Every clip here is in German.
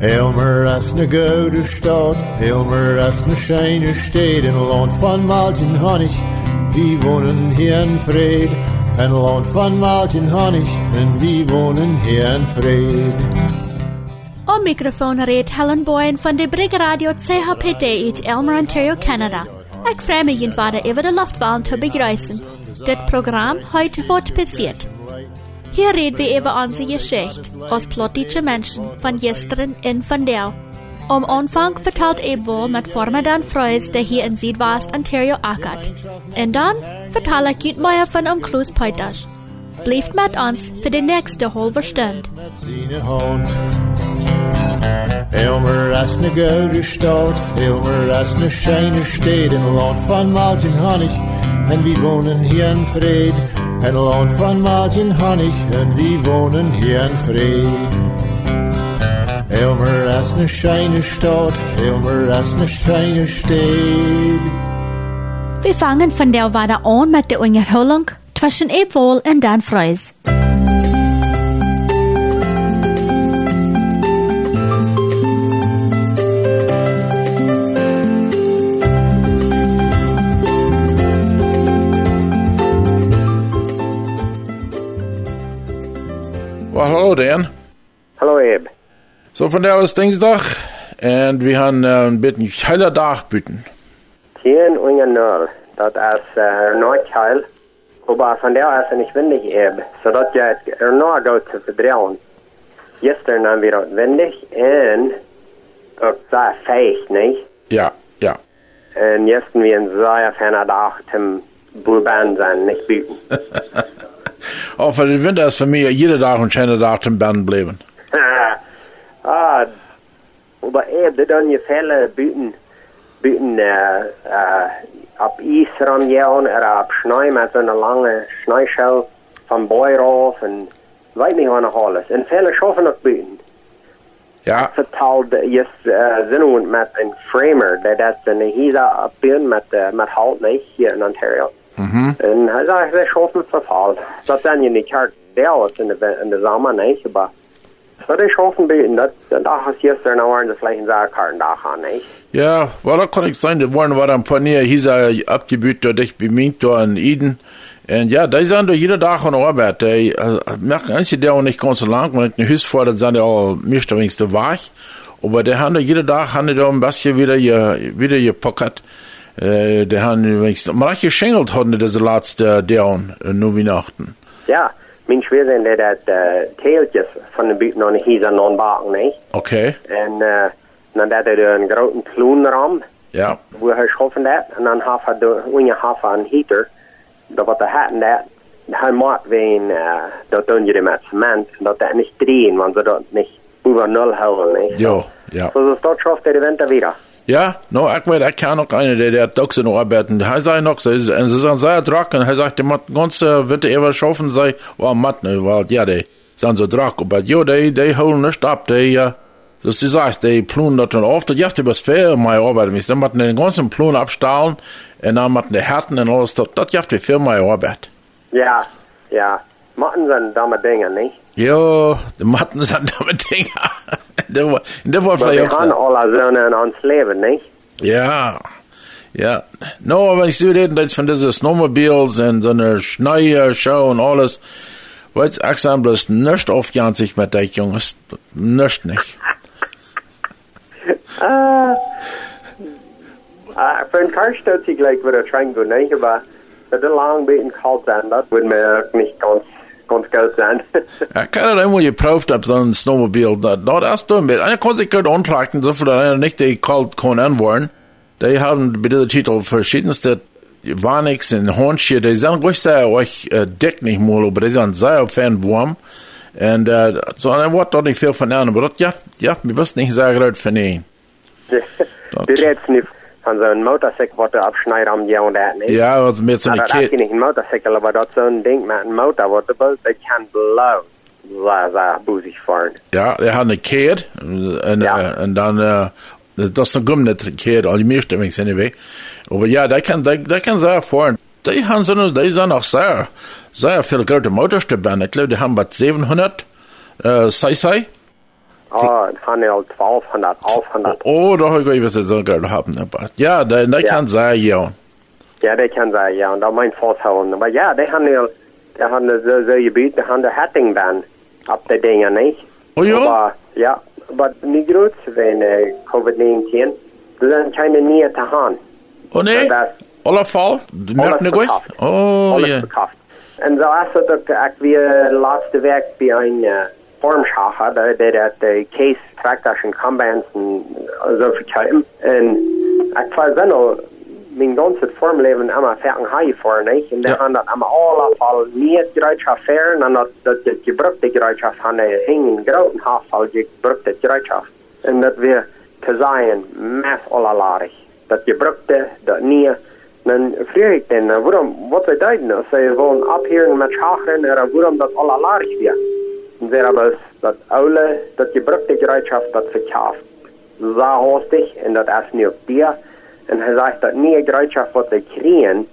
Elmer as na gouden stad, Elmer as na scheine steed, in land van Maltin Honig, wie wohnen hier in Fried. Een land van Maltin Honig, en wie wohnen hier in Fried. Om microfoon reed Helen Boyen van de Brig Radio CHPD uit Elmer, Ontario, Canada. Ik vraag me je vader over de luchtbaan te begrijpen. Dit programma heute wordt passiert. Hier reden wir über unsere Geschichte als plottische Menschen von gestern in von der. Am Anfang vertelt Ebwohl mit Formadan Freus, der hier in Südwest Ontario ackert. Und dann vertelle ich Jutmeier von Umklus Peuters. Bleibt mit uns für die nächste halbe Stunde. Elmer as na gouden stad, Elmer as na scheine steed, in land van Maltin Honig, en wie wohnen hier in Fried. Een land van Maltin Honig, en wie wohnen hier in Fried. Elmer as na scheine stad, Elmer as na scheine steed. Wir fangen von der Wade an mit der Unterholung zwischen Ebwohl und Dan Well, hallo Dan. Hallo Eb. So vandaag is Dinsdag en we gaan uh, een beetje een hele dag buiten. Tien unge nul. Dat is uh, nooit heil. Maar van daar is het niet windig Eb. Zodat je het er nog gaat te verdrijven. Gisteren hebben we dat windig en ook zeer feest, niet? Ja, ja. En gisteren we een zeer fijne dag te boelbaan zijn, niet buiten. Of voor de winter is voor mij iedere dag een schöne dag te band blijven. ah, maar Eb, dat dan je vele buiten, buiten uh, uh, op ijs ramjouwen, er op snij met zo'n lange snijschel van boeiraaf en weet niet wat nog alles. En vele schaffen ook buiten. Ja, vertaald just uh, zinnen met een framer, dat dat een hier op buiten met, uh, met hout niet, hier in Ontario. Mhm. En hij zei, hij schaffen vertaald. Dat dan je niet hard deel in de, in de zomer niet, maar dat is schaffen buiten, dat, dat is gisteren nou waren de vlechten zaken dag aan, niet? Ja, wel dat kan ik zijn. De waren waar een panier hier abgebuut door dich bemint door in Eden. En ja, die zijn er iedere dag aan arbeid. Die uh, merken einzig der auch nicht ganz so lang, wenn ich ein Hüst fordert, sind die auch meestal wenigstens wach. Aber die haben da jede Tag haben die da ein bisschen wieder wieder gepockert. Äh, die haben wenigstens, mal geschengelt hatten die diese letzte Dern, äh, nur Weihnachten. Ja, mijn schweren dat dat uh, teeltjes van de buiten aan hier aan onbaken, niet? Okay, En uh, dan dat er een grote kloenram, ja. wo hij schoffen dat, en dan had hij de unge half een heater, dat wat de hatten dat, hij maakt ween, uh, dat doen je met cement, dat dat niet drehen, want ze dat niet over nul houden, niet? Jo, ja. So dat schafft de winter wieder. Ja, no, ich weiß, ich kann noch einer, der, der hat auch noch arbeiten. Er sagt noch, sie, sie sind sehr trocken. Er sagt, die macht ganze Winter ever schaffen, sei, oh, matt, ne, weil, ja, die sind so trocken. Aber, jo, die, die holen nicht ab, die, ja, das du sagst, die plun das dann oft, das ist was fair, meine Arbeit, ist. Dann machen den ganzen Plun abstahlen, und dann machen die Härten und alles, das, das ist die Firma Arbeit. Ja, ja. Matten sind dumme Dinge, nicht? Jo, die Matten sind damit Dinger. Der der Maar vielleicht auch gaan so. alle zonen in ons leven, niet? Ja, ja. No, aber ich rede jetzt von diesen Snowmobiles und so einer Schneiershow und alles. Weil's Axel bloß nicht aufgehört sich mit der Jungs. Nicht nicht. Uh, voor een karstoot zie ik gelijk weer een triangle, niet? Maar dat een lang beetje koud zijn, dat wordt me ook niet ganz, goed zijn. Ja, kann er immer geprüft ab so ein Snowmobil. Da, da erst du mit. Einer konnte sich gut antragen, so viel einer nicht die kalt kann anwollen. Die haben bei diesem Titel verschiedenste Warnix und Hornschir, die sind ruhig sehr euch äh, dick nicht mal, aber die sind sehr fan warm. Und äh, so ein Wort dort nicht viel von an, aber das, ja, ja, wir wissen nicht sehr gut von ihnen. Du redest nicht van zo'n motorcycle wat er abschnijdt om jou en dat, niet? Ja, mit so Nou, einer dat is niet een motorcycle, maar dat zo'n ding met een motor wat er dat kan blow. Boezig fahren. Ja, der hat eine Kid und, Ja. äh, und dann äh, das ist eine Gummnet Kid, all die wenigstens anyway. Aber ja, der kann der, der kann sehr fahren. Die haben so die sind auch sehr sehr viel gute Motorstücke. Ich glaube, die haben was 700 äh, cc Oh, han er 1200, 1100. Oh, da har jeg ikke så gerade haben. Aber ja, det, det Ja. kan sein, ja. Ja, det kan være, ja. Og der er min forthavn. Men ja, det han er, det han er så, så gebiet, det han er hattingband op de dingen, ikke? Oh ja? Aber, ja, aber niet groot van uh, COVID-19. Er zijn keine nieuwe te gaan. Oh nee, Dat alle fall, du merkst alles nicht gut? verkauft. Oh alles ja. verkauft. En zo is het ook, ik weer laatste week bij een uh, vormschacher, dat dat dat de case trekt als een combines en zo verkaufen. En ik was dan al, mijn ganze vormleven allemaal verken haai voor, niet? En dan Ja. gaan dat allemaal allemaal niet gereidschap ver, en dat dat het gebruikte gereidschap van de hingen groten afval gebruikte gereidschap. En dat weer te zijn met allerlarig. Dat gebruikte, dat niet. Dan vraag ik dan, uh, waarom, wat we deden, als ze gewoon abheren met schacheren, en waarom dat allerlarig weer. Ze hebben dat oude, dat gebruikte gereedschap, dat verkauft. Zo hastig, en dat is nu op die. En hij zegt dat nieuwe gereedschap wat we krijgen,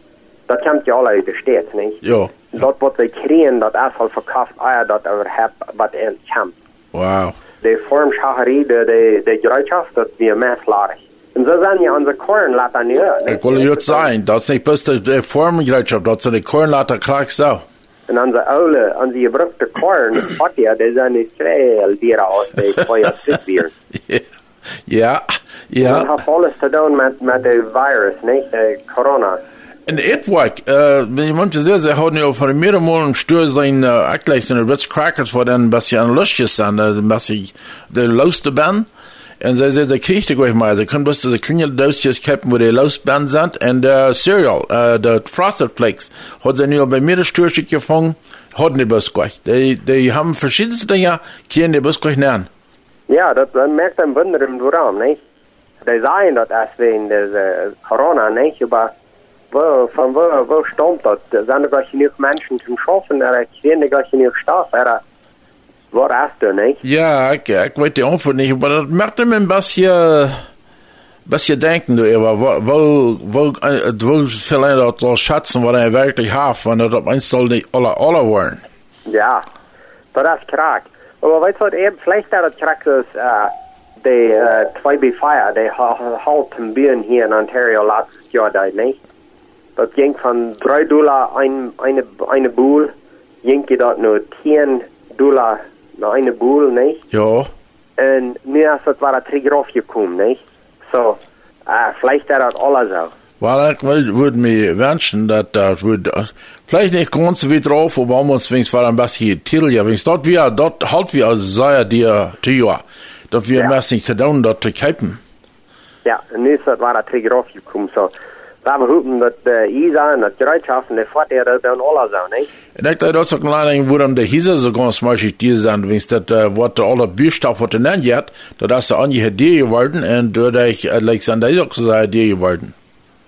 dat komt je alle uit de stad, niet? Ja. Dat wat we krijgen, dat is al verkauft, ah dat er heb, wat er komt. Wow. De vormschacherie, de, de, de gereedschap, dat weer meslarig. En zo zijn je onze korn laten nu. Ik wil je het zijn, dat is niet best de vormgereedschap, dat ze de en an se oule an die brugte korn hat ja dé an Israel Dier aus feuer sibier. Ja ja ha alles te doen met met de virus ne de corona. En Etwerk wenn man se se haut op vu Meermolen stuer se agleich sinn Ritz Crackers vor den Bas an Luches an was ich de loste ben Und sie sagen, sie kriegt die gleich mal, sie können bloß diese kleine Dosjes kippen, wo die Lausband sind, und der Cereal, uh, der Frosted Flakes, hat sie nur bei mir das Stürstück gefangen, hat nicht bloß gleich. Die, die haben verschiedenste Dinge, können die bloß gleich nennen. Ja, dat dat merkt een wunder im Duram, niet? Die zeggen dat als wegen des uh, corona, niet? Aber wo, von wo, wo stammt dat? Er zijn er gar genoeg mensen zum schaffen, er kriegen gar genoeg stof, er Waar is dat, niet? Ja, ik, ik weet de antwoord niet, maar dat maakt me een beetje, beetje denken, du, aber wo, wo, wo, äh, wo vielleicht dat zal schätzen, wat hij werkelijk heeft, want dat op einst niet alle, alle worden. Ja, dat is krak. Maar weet je wat, eben, vielleicht dat het krak is, uh, de uh, 2B4, de halt een bieren hier in Ontario laatst jaar dat, niet? Dat ging van 3 dollar een, eine, eine boel, ging je dat nu 10 dollar naar eine boel, niet? Ja, En nu is het waar terug afgekomen, niet? So, uh, vielleicht dat het alles zo. weil ich würde mir wünschen, dass das würde, vielleicht nicht ganz so wie drauf, aber man muss wenigstens war ein bisschen Titel, ja, wenigstens dort wir, dort halt wir als sei dir, ja, dass wir Ja. nicht zu tun, dort zu kippen. Ja, en nu is het waar het terug afgekomen, so. We hopen dat de ISA en dat gereedschappen, de voordelen dan alles zo, niet? En ik dacht dat ook alleen waarom de hiezer zo ganz makkelijk die zijn, wens dat uh, wat alle buurstof wat nennt jet, dat is de andere idee geworden en doordat ik zijn dat ook zo'n idee geworden.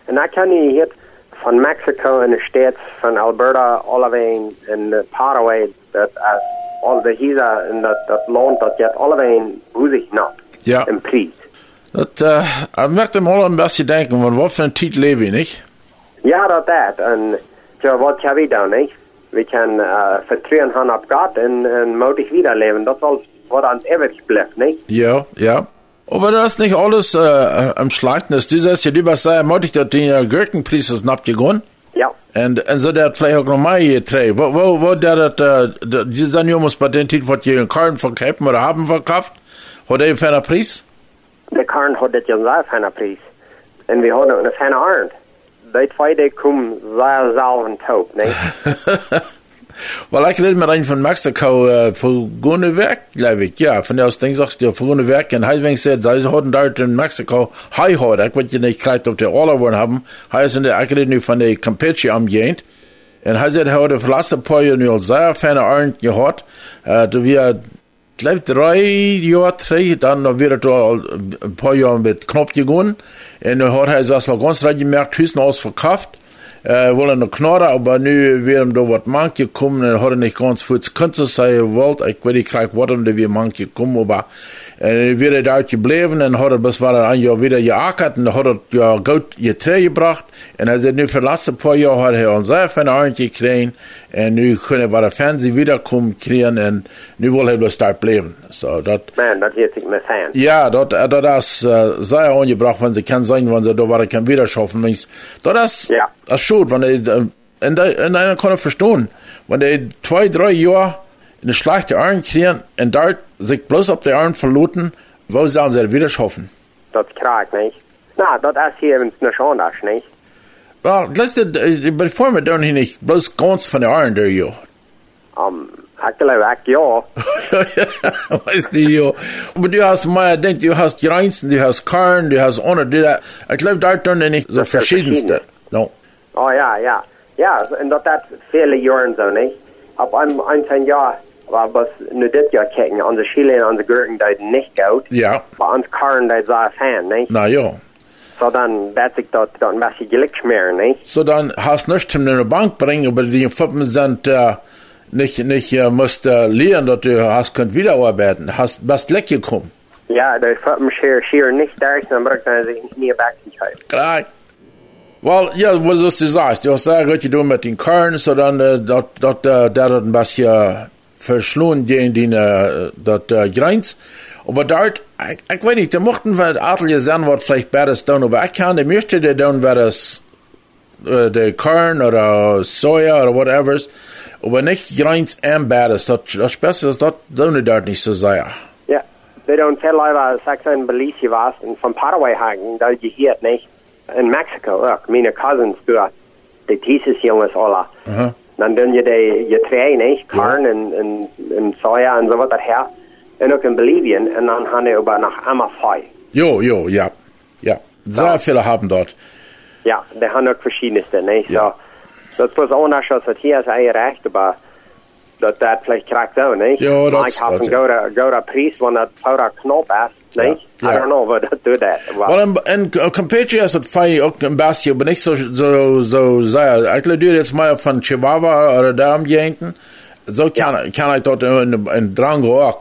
En dan kan je hier van Mexico en de states van Alberta, allebei en Paraguay, dat als al de HISA en dat, dat land, dat je allebei boezig nat. Ja. In prijs. Dat uh, ik merk hem al een beetje denken, want wat voor een tijd leven niet? Ja, dat dat. En ja, wat kan we dan, niet? We kan uh, vertrouwen gaan op God en, en moedig wieder leven. Dat is wat aan het eeuwig blijft, niet? Ja, ja. Aber das ist nicht alles uh, am Schlachten. Das ist ja lieber sagen, mutig, dass die Gurkenpreis ist abgegangen. Ja. En, en zo dat vielleicht ook nog maar je twee. Wo, wo, wo dat het, uh, die zijn jongens bij den tijd wat je een karren verkaufen oder haben verkauft, hat er für einen Preis? De karn had dit je zelf aan een prijs. En we hadden een fijne arend. Die twee die komen zeer zelf en top, niet? Weil ich rede mit einem von Mexiko, äh, von Gune Werk, glaube ich, ja, von der aus Ding sagt, ja, von Gune Werk, und Heilwing sagt, da hatten dort in Mexiko, High hat, ich weiß nicht, gleich, ob die alle wollen haben, heißt in der, ich rede nur von der Campeche am Jent, und er sagt, er hat die letzten paar Jahre nur sehr feine Arend gehabt, äh, da wir, glaube drei Jahre, drei, dann noch wieder da ein paar Jahre mit Knopf gegangen, und dann hat er das ganz recht gemerkt, Hüsten ausverkauft, äh, wollen noch knorren, aber nu wir da wat manche und hat er nicht ganz viel Künstler sein wollt. Ich weiß nicht, warum da wir manche kommen, aber äh, wir da gebleven und hat er bis war er ein Jahr wieder geackert und hat er ja gut Getreide gebracht. Und er sagt, nu letzte paar Jahre hat er uns sehr von Arndt gekriegt und nu können wir Fernsehen wiederkommen kriegen und nu will er bloß dort bleiben. So, dat, Man, dat is ik me fan. ja, dat, dat is uh, sehr angebracht, wenn sie kann sein, wenn sie da war, kann wieder schaffen. Dat is, Ja. Dat is goed, want hij, en, dat- en dan kan ik verstaan. Want hij twee, drie jaar in de slechte arm kriegen en daar zich bloß op de arm verloten, wo sollen sie wieder schaffen? Dat krijg niet. Nou, dat is hier nog anders, niet? Wel, letzte, äh, wir dann hier nicht bloß ganz von der Arm der jo. Um, geloof ik, ja. weißt du, jo. Aber du hast mal denkt, du hast Greinzen, du hast Karren, du hast ohne, du, ich glaube, da dann nicht so Das verschiedenste. No. Oh ja, ja. Ja, en dat dat vele jaren zo, niet? Op een, een zijn jaar, waar was nu dit jaar kijken, onze Chile en onze Gurken dat niet goed. Ja, Maar ons Karren dat zijn fan, niet? na ja. So dan weet ik dat dat een beetje geluk meer, niet? So dann hast nicht in eine Bank bringen, aber die 5% äh, nicht, nicht äh, musst äh, lernen, dass du hast könnt wiederarbeiten, hast best leck gekommen. Ja, is me schier, schier niet daar, dan brug ik zich niet back. Klar. Well, ja, was du sagst, du hast sehr gut getan mit den Körn, so dann, äh, dat, dat, äh, der hat ein bisschen verschlungen, die in den, äh, dat, äh, Grenz. Aber dort, ich, ich weiß nicht, da mochten wir Adlige sein, was vielleicht besseres tun, aber ich kann, der möchte, der tun, wäre es, äh, der Korn oder Soja oder whatever, aber nicht Grenz und besseres, das, das Beste ist, das tun die dort nicht so sehr. Ja, they don't tell over Saxon in Belize was and from Paraguay hagen, dat je hier niet. In Mexico ook, mijn cousins doen de thesis jongens alle. Aha. Dan doen je de je twee, niet? Korn en, en, en soja en zo wat dat her. En ook in Bolivien en dan gaan we over naar Amafai. Jo, jo, ja, ja. Sehr viele haben dort. Ja, die haben ook verschiedenste, niet? Ja. So, dat was anders als het hier is eigen recht, maar dat dat vielleicht krijgt ook, niet? Ja, dat- Ik heb dat- een gouden gouden prijs, want dat powder knop Ja, I ja. don't know what dat doet dat. Wel, en, en is het fijn ook een beetje, maar niet zo, zo, zo zeer. Ik doe jetzt mal van Chihuahua oder da umgehenden. So kann, kann ich dort in, in Drango auch.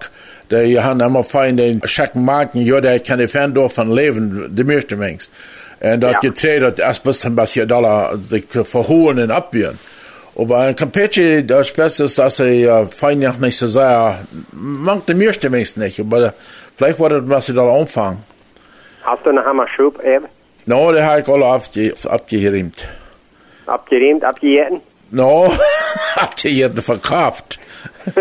Die haben immer fein den schicken Marken, ja, der kann die Fan von leben, die meiste Mengs. Und dort Ja. getreut, dat bis ein bisschen Dollar sich verholen und abbieren. Aber in Campeche, das Beste ist, dass äh, fein noch nicht so sehr, mag die meiste Mengs nicht, aber vielleicht war das, was sie da anfangen. Hast du een hammerschroep eben? No, der habe ich alle abge abgerimmt. Abgeriemt, abgejeten? No, abgejeten verkauft.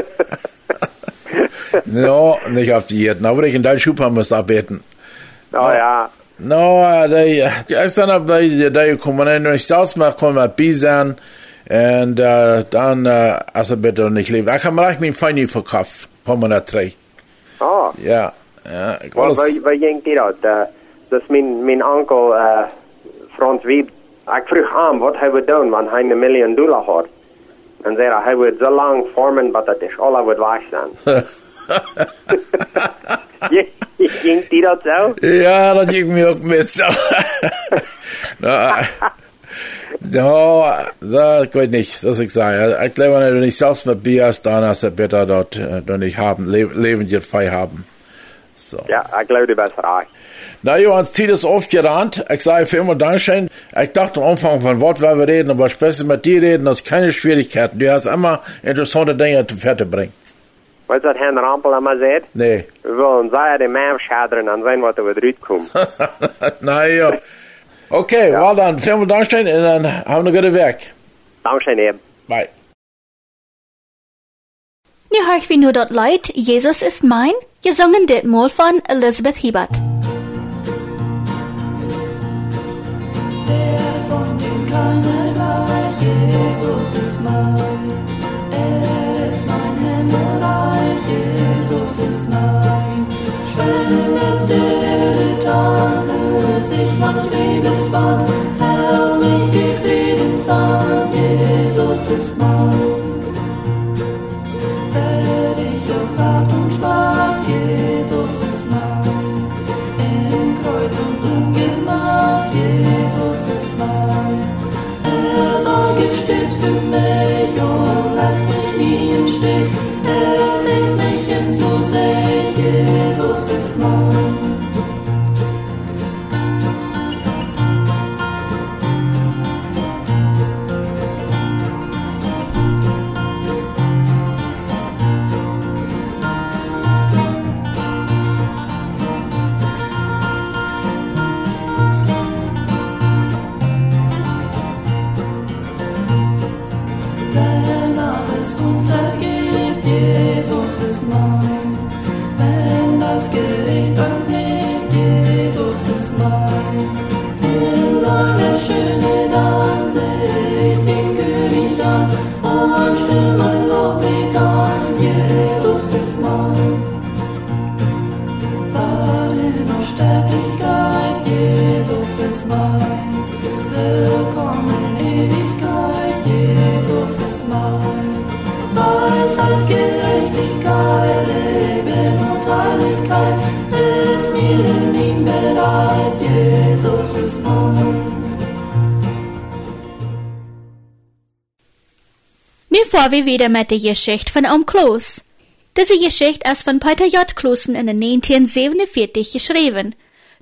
no, nicht abgejeten, aber ich in deinem Schub haben muss abbeten. Oh ja. No, die, die extra die, die kommen in den Salzmarkt, kommen mit Bisan, und äh, dann, äh, also bitte nicht leben. Ich habe mir echt mein Feini verkauft, kommen da drei. Oh, Ja, waar ging die dat? Uh, dat is mijn, mijn onkel uh, Frans Wieb. Ik vroeg aan wat hij wil doen, want hij een miljoen dollar had. En zei hij wil zo lang vormen, dat het is alle wat weg zijn. ging die dat zo? Ja, dat ging mir auch mit so. Na, ja, das geht nicht, das ich sage. Ich glaube, wenn du nicht selbst mit Bier hast, dann hast du besser dort doch nicht haben, le leben dir frei haben. So. Ja, geloof die best raar. Na, Johannes, Tiet ist aufgerannt. Ich sage vielen Dankeschön. Ich dachte am Anfang von Wort, weil wir reden, aber spätestens mit dir reden, das ist keine Schwierigkeiten. Du hast immer interessante Dinge zu Fette bringen. Weißt du, wat Herr Rampel immer sagt? Nee. We willen zij de man schaderen en zijn wat er weer eruit komt. Na ja. Okay, Ja. well dann, vielen Dankeschön und dann haben wir eine gute Werk. Dankzij eben. Bye. Nu hör vi nu dort Leid, Jesus ist mein, gesungen det Mal von Elizabeth Hibbert. Der von dem keiner Jesus ist mein. Er ist mein Himmelreich, Jesus ist mein. Spendet der Erde får vi vidare med de Geschichte von Om Kloos. Diese Geschichte ist von Peter J. Klosen in 1947 geschrieben.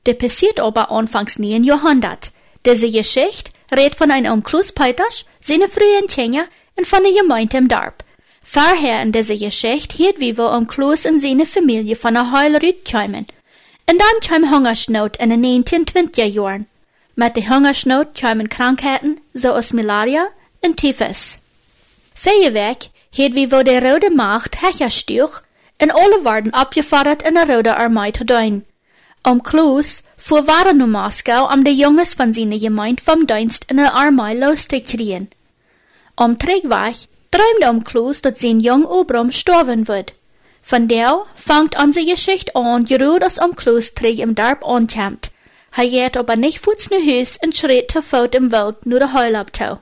Die passiert aber anfangs nie im Jahrhundert. Diese Geschichte redet von einem Om Kloos Peters, seine frühen Kinder und von der Gemeinde im Dorf. Vorher in dieser Geschichte hielt wie wir Om Kloos und seine Familie von der Heulrüt kommen. Und dann kam Hungersnot in den 1920er Jahren. Mit der Hungersnot kamen Krankheiten, so als Malaria und Typhus. Feierwerk het wie wo de Rode Macht herstuch en alle worden opgeforderd in de Rode Armee te doen. Om Kloos fuhr waren naar Moskau om de jongens van zijn gemeente vom dienst in de Armee los te kriegen. Om terugweg träumte om Kloos dat zijn jong Obram sterven wird. Von der fangt unsere Geschichte an, geruht als om Kloos terug im Dorp ankommt. Hij geht aber nicht voets naar huis en schritt te voet im Wald nur de Heulabtau.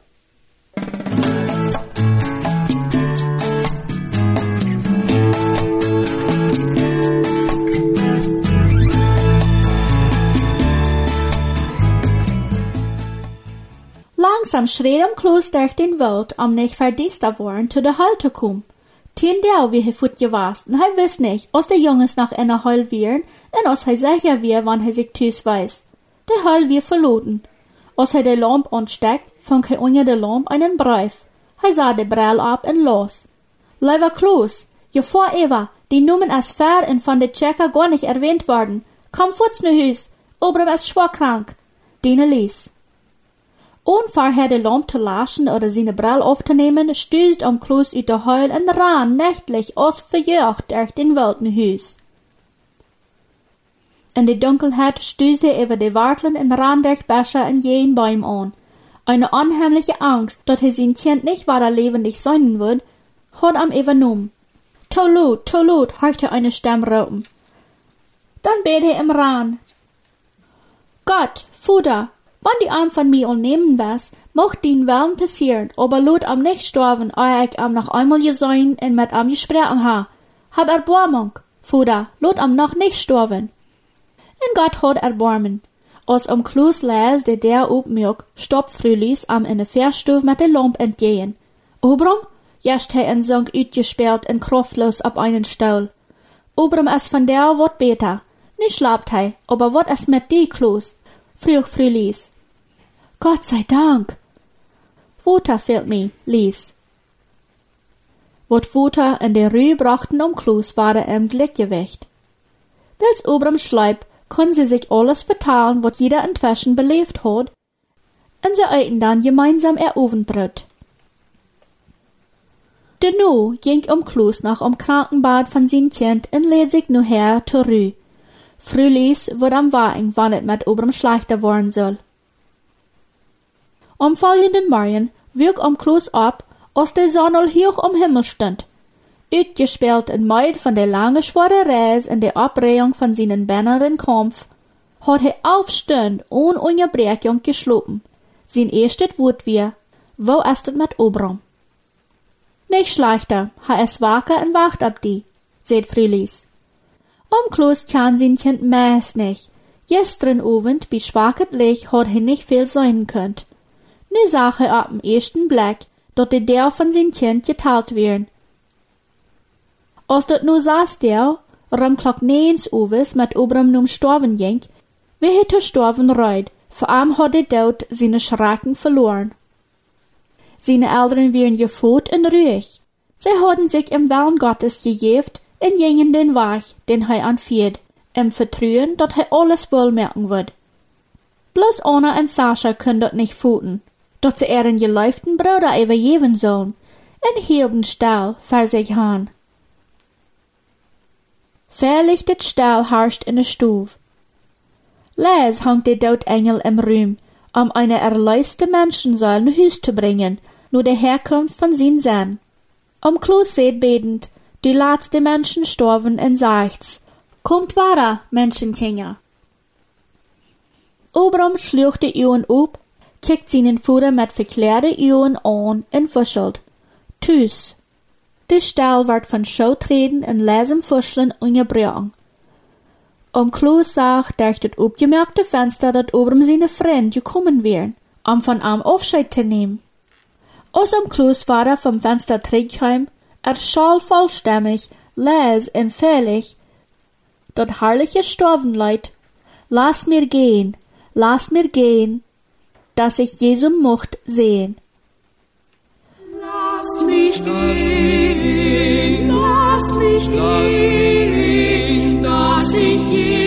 Langsam schritt am Kloos durch den Wald, um nicht verdießt worden, zu der Hall zu kommen. Tien der wie he fut gewast, und he wiss nicht, os der Junges nach einer Hall wären, und os he sicher wär, wann he sich tüs weiß. Der Hall wir verloten. Os he de Lamp ansteckt, fang he unter der Lamp einen Brief. He sah de Brell ab und los. Leiber Kloos, je vor Eva, die Numen as fair und von de Checker gar nicht erwähnt worden. Komm futs ne Hüs, Obram is schwer krank. Dine lies. Onvorher de lamp te laschen oder seine Brall aufzunehmen, stößt am Kloos uit de Heul en ran nächtlich aus verjagt durch den Weltenhuis. In de Dunkelheit stößt er über de Warteln en ran durch Becher en jeden Baum an. Eine unheimliche Angst, dass er sein Kind nicht weiter lebendig sein wird, hat am übernommen. Tolut, Tolut, hörte eine Stimme rufen. Dann bet er im Ran. Gott, Futter, Wann die Arm von mir nehmen was, mocht den Wellen passieren, aber lot am nicht sterben, ehe ich am noch einmal gesehen und mit am gesprochen ha. Hab Erbarmung, Fuder, lot am noch nicht sterben. Und Gott hat Erbarmen. Als am Kloos les de der opmerk, stop Frühlis am in de Verstuf mit der Lamp entgehen. Obram, jascht hij en zonk uitgesperrt en kraftlos op einen Stuhl. Obram is von der wat beter. Nu schlapt hij, aber wat is mit die Kloos? Früh Frühlis. Gott sei Dank. Futter fehlt mir, Lies. Wat Futter in der Rühe brachten um Klus war er im Gleichgewicht. Wils oberm Schleib können sie sich alles vertalen, wat jeder inzwischen belebt hat, und sie eiten dann gemeinsam ihr Ofenbrot. Der Nu ging um Klus nach um Krankenbad von sein Kind und lädt sich nu her zur Rühe. Frühlis wird am wann es mit oberem schlechter worden soll. Am folgenden Morgen wirk am Kloos ab, als der Sonne hoch am Himmel stand. Uitgespielt in Meid von der lange schwere Reise in der Abreihung von seinen banneren Kampf, hat er aufstehend ohne Unterbrechung geschlafen. Sein erstes Wort wir, wo ist es mit Obram? Nicht schlechter, ha es wacker und wacht ab die, seht Frühlis. Om Kloos kan sein Kind meist nicht. Gestern Abend bei schwaches Licht hat er nicht viel sein könnt. Nu sah er ab dem ersten Blick, dat de der von sein Kind geteilt werden. Als dat nu saß der, rum klock neens uwes mit oberam num storven ging, wie er storven reut, vor allem hat er dort seine Schrecken verloren. Seine Eltern wären gefot und ruhig. Sie hatten sich im Willen Gottes gegeft en gingen den Weg, den hij anfiert, im Vertrauen, dat hij alles wohl merken wird. Bloß Anna und Sascha können dort nicht futen, dort sie ihren geleiften Bruder übergeben sollen, en hielden stil voor zich aan. Verlichtet stil harscht in de stoef. Les hangt de doodengel im Ruhm, um eine erleiste Menschensäule nach Hus zu bringen, nur der Herkunft von sin Sein. Um Kloß seht betend, die letzte Menschen storben en sagt's, kommt weiter, Menschenkinder. Schluch de Uhren op, kickt seinen Futter mit verklärte Uhren an en fuschelt. Tschüss. De Stall wird von Schautreden en lesem Fuscheln unterbrochen. Um Kloos zag durch das opgemerkte Fenster, dat Obram seine Freund gekommen wären, um von ihm Aufscheid zu nehmen. Aus am Kloos war er vom Fenster zurückheim, er schall vollstämmig, les en fällig, dat herrliche Storvenleid, lass mir gehen, lass mir gehen, dass ich Jesu Mucht sehen. Lasst mich gehen, lasst mich gehen, dass ich Jesu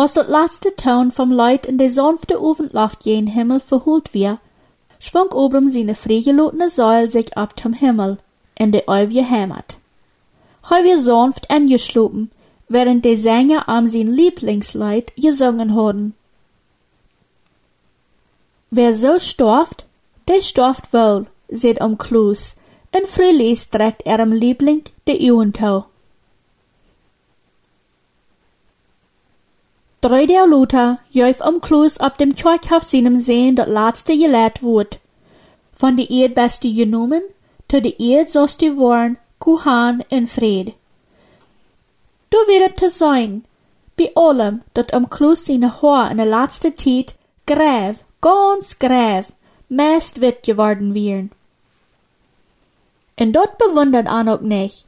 Als dat laatste toon vom Leid in de sanfte Ofenluft gen Himmel verhult wir, schwang Obram seine freigelotene Säul sich ab zum Himmel, in de eeuwige Heimat. Wir sanft angeschlopen, während de Sänger am sein Lieblingslied gesungen haben. Wer so storft, der storft wohl, seht um Klus, in Frühlies trägt er am Liebling de Uentau. Drei der Luther jäuf um Klus ab dem Kirchhof seinem sehen dat letzte gelehrt wurd. Von de Erdbeste genommen, to de Erdsoste worn, Kuhan in Fried. Du werdet te sein, bei allem, dat um Klus seine Haar in der letzte Tijd gräv, ganz gräv, meist wird geworden wären. Und dort bewundert an auch nicht.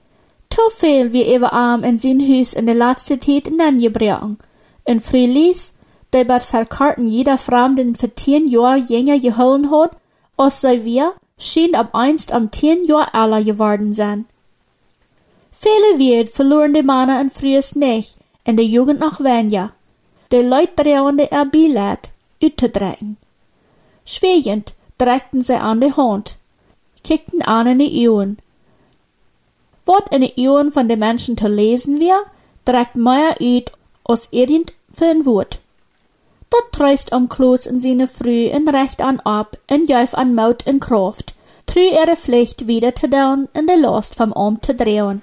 Zu viel wie er arm in sein Hus in der letzte Tijd nangebrochen. In Frühlies, der bei Verkarten jeder Fremden für zehn Jahr jünger geholen hat, als sei wir, schien ab einst am zehn Jahr älter geworden sein. Viele wird verloren die Männer in frühes nicht, in der Jugend noch weniger. Die Leute drehende er Billett, utzudrücken. Schweigend dreckten sie an die Hand, kickten an in die Ohren. Was in die Ohren von den Menschen zu lesen wir, dreckt mehr ut aus irgend für ein Wort. Dat treist am Kloos in seine Früh in Recht an ab, en juif an Maut en Kraft, tru ihre Pflicht wieder zu tun en de Last vom Arm zu drehen.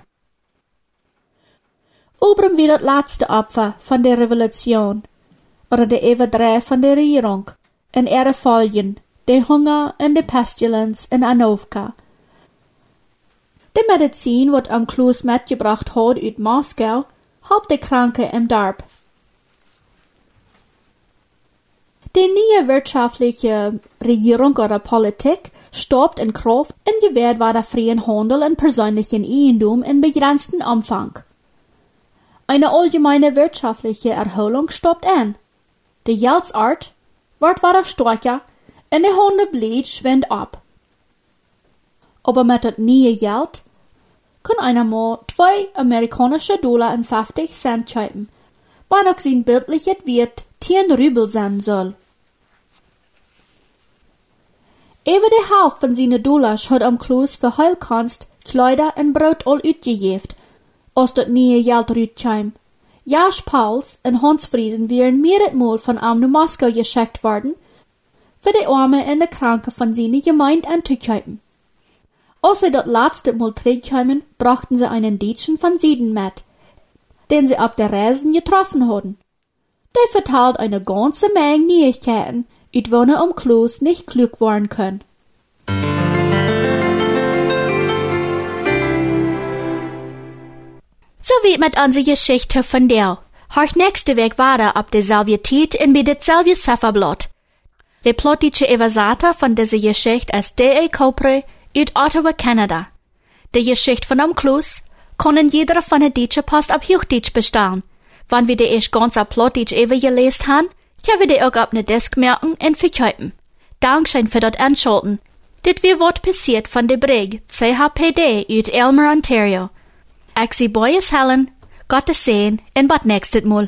Obram wie das letzte Opfer von der Revolution, oder der Everdreh von der Regierung, en ihre Folgen, de Hunger en de Pestilence in Anovka. De Medizin, wat am Kloos mitgebracht hat uit Moskau, hab de Kranke im Darb. Die neue wirtschaftliche Regierung oder Politik stoppt in Kraft und gewährt war der freien Handel und persönlichen Eigendom in begrenztem Umfang. Eine allgemeine wirtschaftliche Erholung stoppt ein. Die Geldsart wird wieder stärker und die Hunde Blät schwindet ab. Aber mit dem neuen Geld kann einer mal zwei amerikanische Dollar und 50 Cent schreiben, wann auch sein bildliches Wert 10 Rubel sein soll. Even de helft van zijn dollars had am Kloos voor heilkanst, Kleider en brood al uitgegeven, als dat nieuwe geld uitkwam. Jas Pauls en Hans Friesen wären mehrere van am Moskau geschickt worden, für die Arme en de Kranke von seiner Gemeinde anzukaufen. Als sie dort letzte Mal zurückkamen, brachten sie einen Deutschen von Süden mit, den sie auf der Reisen getroffen hatten. Der verteilt eine ganze Menge Neuigkeiten, ut wann om Kloos nicht klug worden können. So wird mit unsere Geschichte von der. Horch nächste Weg weiter ab der Salvietät in bei det selbe Sefferblatt. Der plottische Evasator von dieser Geschichte ist D.A. Copre uit Ottawa, Geschichte von am Kloos kann in jeder von der deutschen Post ab Hochdeutsch bestehen. Wann wir die erst ganz ab Plottisch ever gelesen haben, können wir die auch auf ne Desk merken und verkaufen. Dankeschön für das Anschalten. Dit wir Wort passiert von der Brig CHPD uit Elmer, Ontario. Ich sie Boyes Helen, Gottes sehen, und bis nächstes Mal.